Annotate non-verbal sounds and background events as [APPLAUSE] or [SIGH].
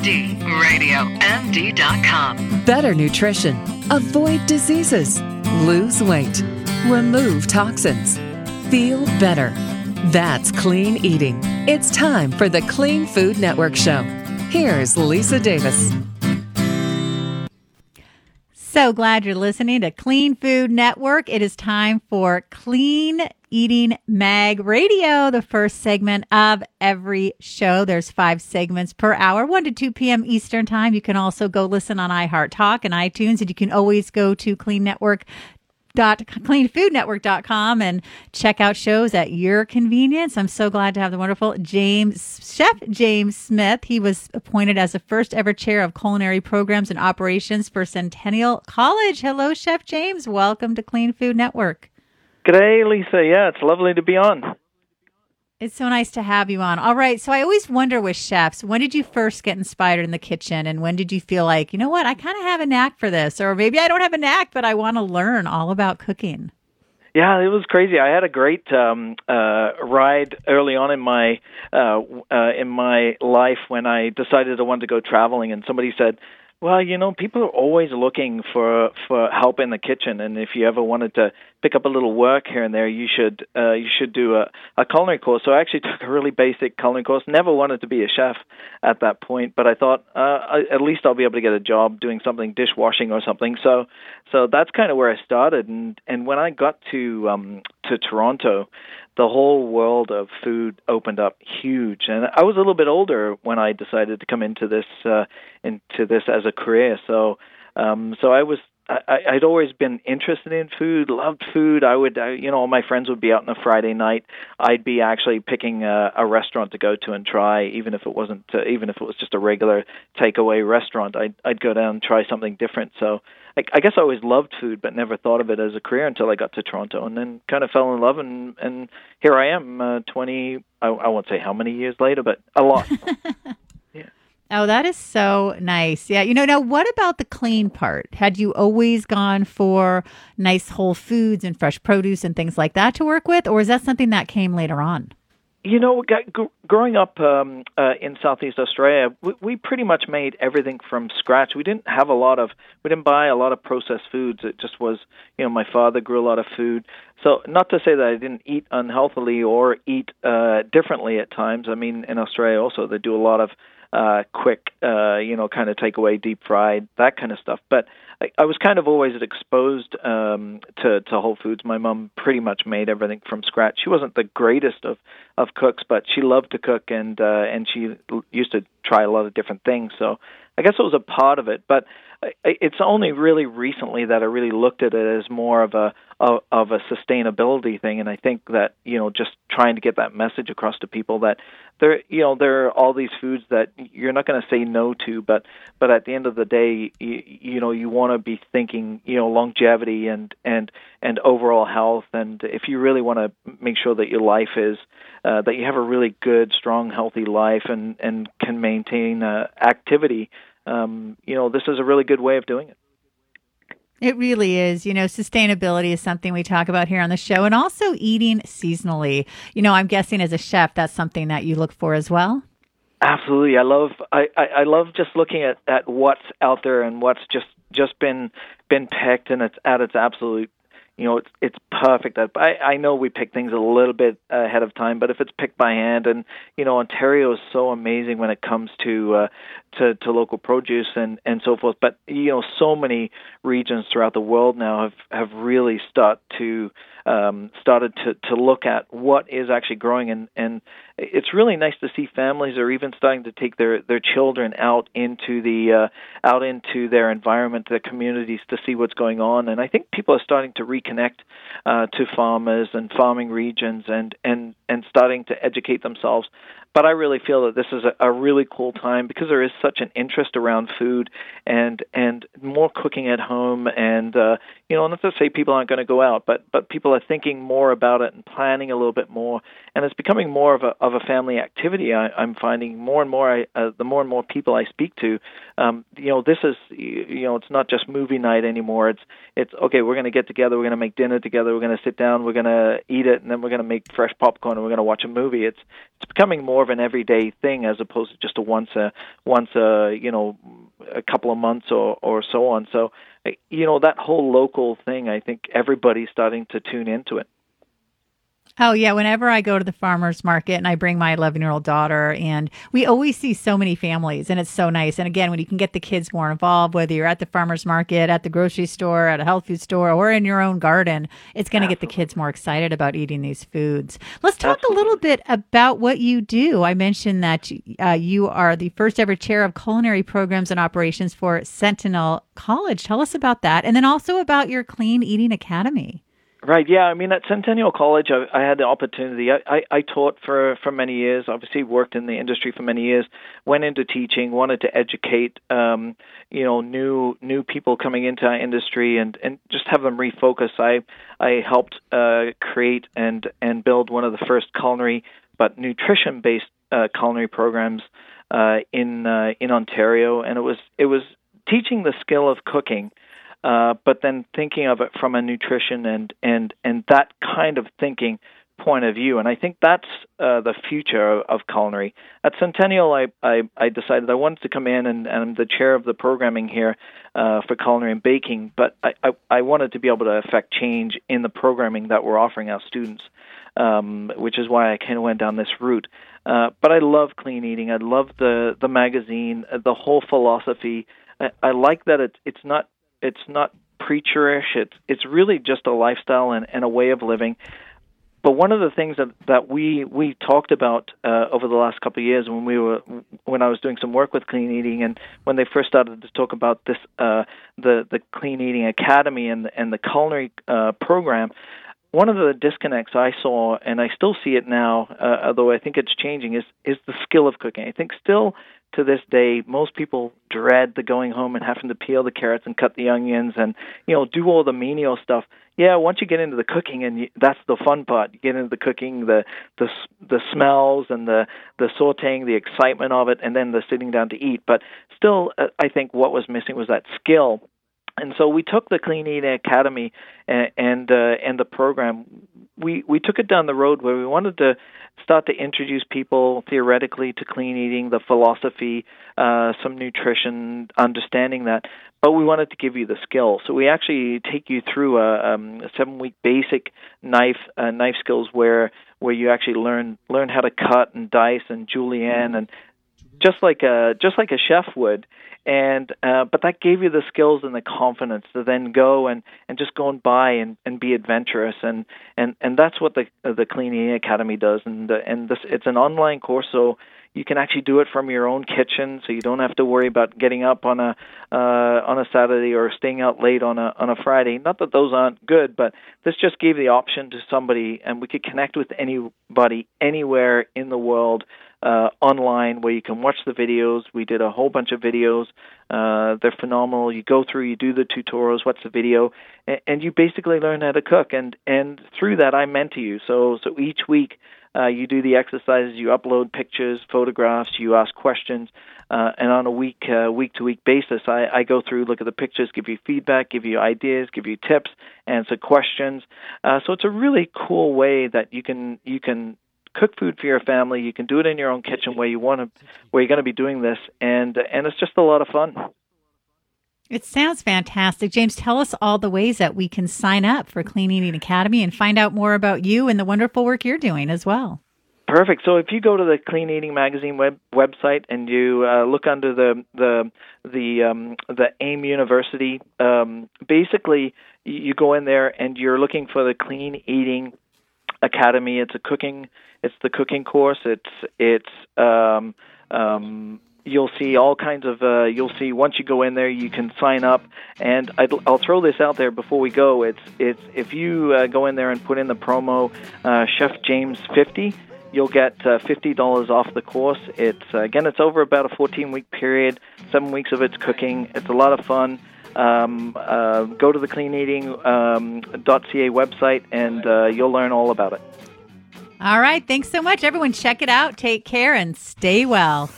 MDRadioMD.com. Better nutrition. Avoid diseases. Lose weight. Remove toxins. Feel better. That's clean eating. It's time for the Clean Food Network Show. Here's Lisa Davis. So glad you're listening to Clean Food Network. It is time for Clean Eating Mag Radio, the first segment of every show. There's five segments per hour, 1 to 2 p.m. Eastern Time. You can also go listen on iHeart Talk and iTunes, and you can always go to Clean Network cleanfoodnetwork.com and check out shows at your convenience. I'm so glad to have the wonderful James Chef James Smith. He was appointed as the first ever chair of culinary programs and operations for Centennial College. Hello, Chef James. Welcome to Clean Food Network. G'day, Lisa. Yeah, it's lovely to be on. It's so nice to have you on. All right. So I always wonder with chefs, when did you first get inspired in the kitchen? And when did you feel like, you know what, I kind of have a knack for this? Or maybe I don't have a knack, but I want to learn all about cooking. Yeah, it was crazy. I had a great um, uh, ride early on in my uh, uh, in my life when I decided I wanted to go traveling, and somebody said, well, you know, people are always looking for for help in the kitchen, and if you ever wanted to pick up a little work here and there, you should uh, you should do a, a culinary course. So I actually [LAUGHS] took a really basic culinary course. Never wanted to be a chef at that point, but I thought uh, at least I'll be able to get a job doing something dishwashing or something. So so that's kind of where I started. And and when I got to um, to Toronto, the whole world of food opened up huge. And I was a little bit older when I decided to come into this uh, into this as a career. So um, so I was I, I'd always been interested in food, loved food. I would, I, you know, all my friends would be out on a Friday night. I'd be actually picking a, a restaurant to go to and try, even if it wasn't, uh, even if it was just a regular takeaway restaurant. I'd, I'd go down and try something different. So I, I guess I always loved food, but never thought of it as a career until I got to Toronto, and then kind of fell in love, and and here I am, uh, twenty. I, I won't say how many years later, but a lot. [LAUGHS] Oh, that is so nice. Yeah. You know, now what about the clean part? Had you always gone for nice whole foods and fresh produce and things like that to work with, or is that something that came later on? You know, growing up um, uh, in Southeast Australia, we, we pretty much made everything from scratch. We didn't have a lot of, we didn't buy a lot of processed foods. It just was, you know, my father grew a lot of food. So, not to say that I didn't eat unhealthily or eat uh, differently at times. I mean, in Australia also, they do a lot of uh, quick, uh, you know, kind of takeaway, deep fried, that kind of stuff. But I, I was kind of always exposed um, to to Whole Foods. My mom pretty much made everything from scratch. She wasn't the greatest of of cooks, but she loved to cook and uh, and she used to try a lot of different things. So I guess it was a part of it, but it's only really recently that I really looked at it as more of a of a sustainability thing, and I think that you know just trying to get that message across to people that there you know there are all these foods that you're not going to say no to, but but at the end of the day, you, you know you want to be thinking you know longevity and and and overall health, and if you really want to make sure that your life is uh, that you have a really good, strong, healthy life and and can maintain uh, activity, um, you know this is a really good way of doing it. It really is. You know, sustainability is something we talk about here on the show and also eating seasonally. You know, I'm guessing as a chef, that's something that you look for as well. Absolutely. I love I, I, I love just looking at, at what's out there and what's just just been been picked and it's at its absolute you know, it's it's perfect. That I I know we pick things a little bit ahead of time, but if it's picked by hand, and you know, Ontario is so amazing when it comes to uh, to to local produce and and so forth. But you know, so many regions throughout the world now have have really start to um, started to to look at what is actually growing, and and it's really nice to see families are even starting to take their their children out into the uh, out into their environment, their communities to see what's going on. And I think people are starting to reconnect uh, to farmers and farming regions, and and and starting to educate themselves but I really feel that this is a, a really cool time because there is such an interest around food and and more cooking at home and uh, you know not to say people aren't going to go out, but but people are thinking more about it and planning a little bit more, and it's becoming more of a of a family activity. I, I'm finding more and more I, uh, the more and more people I speak to, um, you know this is you know it's not just movie night anymore. It's it's okay. We're going to get together. We're going to make dinner together. We're going to sit down. We're going to eat it, and then we're going to make fresh popcorn and we're going to watch a movie. It's it's becoming more more of an everyday thing as opposed to just a once a once a you know a couple of months or or so on. So you know that whole local thing, I think everybody's starting to tune into it. Oh, yeah. Whenever I go to the farmer's market and I bring my 11 year old daughter, and we always see so many families, and it's so nice. And again, when you can get the kids more involved, whether you're at the farmer's market, at the grocery store, at a health food store, or in your own garden, it's going to get the kids more excited about eating these foods. Let's talk Absolutely. a little bit about what you do. I mentioned that uh, you are the first ever chair of culinary programs and operations for Centennial College. Tell us about that. And then also about your Clean Eating Academy. Right. Yeah. I mean, at Centennial College, I, I had the opportunity. I, I, I taught for for many years. Obviously, worked in the industry for many years. Went into teaching. Wanted to educate, um, you know, new new people coming into our industry and and just have them refocus. I I helped uh, create and and build one of the first culinary but nutrition based uh, culinary programs uh, in uh, in Ontario, and it was it was teaching the skill of cooking uh, but then thinking of it from a nutrition and and and that kind of thinking point of view. And I think that's uh, the future of, culinary. At Centennial, I, I, I decided I wanted to come in and, and I'm the chair of the programming here uh, for culinary and baking, but I, I, I wanted to be able to affect change in the programming that we're offering our students, um, which is why I kind of went down this route. Uh, but I love clean eating. I love the the magazine, the whole philosophy. I, I like that it's it's not it's not preacherish. It's it's really just a lifestyle and, and a way of living. But one of the things that, that we we talked about uh, over the last couple of years when we were when I was doing some work with clean eating and when they first started to talk about this uh, the the clean eating academy and and the culinary uh, program, one of the disconnects I saw, and I still see it now, uh, although I think it's changing, is is the skill of cooking. I think still to this day, most people dread the going home and having to peel the carrots and cut the onions and you know do all the menial stuff. Yeah, once you get into the cooking, and you, that's the fun part. You get into the cooking, the the the smells and the the sautéing, the excitement of it, and then the sitting down to eat. But still, uh, I think what was missing was that skill. And so we took the Clean Eating Academy and and, uh, and the program. We we took it down the road where we wanted to start to introduce people theoretically to clean eating, the philosophy, uh, some nutrition, understanding that. But we wanted to give you the skill, so we actually take you through a, um, a seven-week basic knife uh, knife skills where where you actually learn learn how to cut and dice and julienne and just like a just like a chef would. And uh, but that gave you the skills and the confidence to then go and and just go and buy and and be adventurous. And and and that's what the the clean eating academy does. And uh, and this it's an online course so you can actually do it from your own kitchen. So you don't have to worry about getting up on a uh on a Saturday or staying out late on a on a Friday. Not that those aren't good but this just gave the option to somebody and we could connect with anybody anywhere in the world uh, online where you can watch the videos. We did a whole bunch of videos. Uh, they're phenomenal. You go through, you do the tutorials, watch the video, and, and you basically learn how to cook. And and through that, I mentor you. So so each week. Uh, you do the exercises, you upload pictures, photographs, you ask questions, uh, and on a week uh, week to week basis, I, I go through, look at the pictures, give you feedback, give you ideas, give you tips, answer questions. Uh, so it's a really cool way that you can you can cook food for your family. You can do it in your own kitchen where you want to, where you're going to be doing this, and and it's just a lot of fun. It sounds fantastic. James, tell us all the ways that we can sign up for Clean Eating Academy and find out more about you and the wonderful work you're doing as well. Perfect. So if you go to the Clean Eating Magazine web website and you uh, look under the the the um, the AIM University, um, basically you go in there and you're looking for the Clean Eating Academy. It's a cooking. It's the cooking course. It's it's um, um, you'll see all kinds of uh, you'll see once you go in there you can sign up and i will throw this out there before we go it's it's if you uh, go in there and put in the promo uh, chef james 50 you'll get uh, $50 off the course it's again it's over about a 14 week period seven weeks of it's cooking it's a lot of fun um, uh, go to the cleaneating.ca um, website and uh, you'll learn all about it. All right. Thanks so much, everyone. Check it out. Take care and stay well.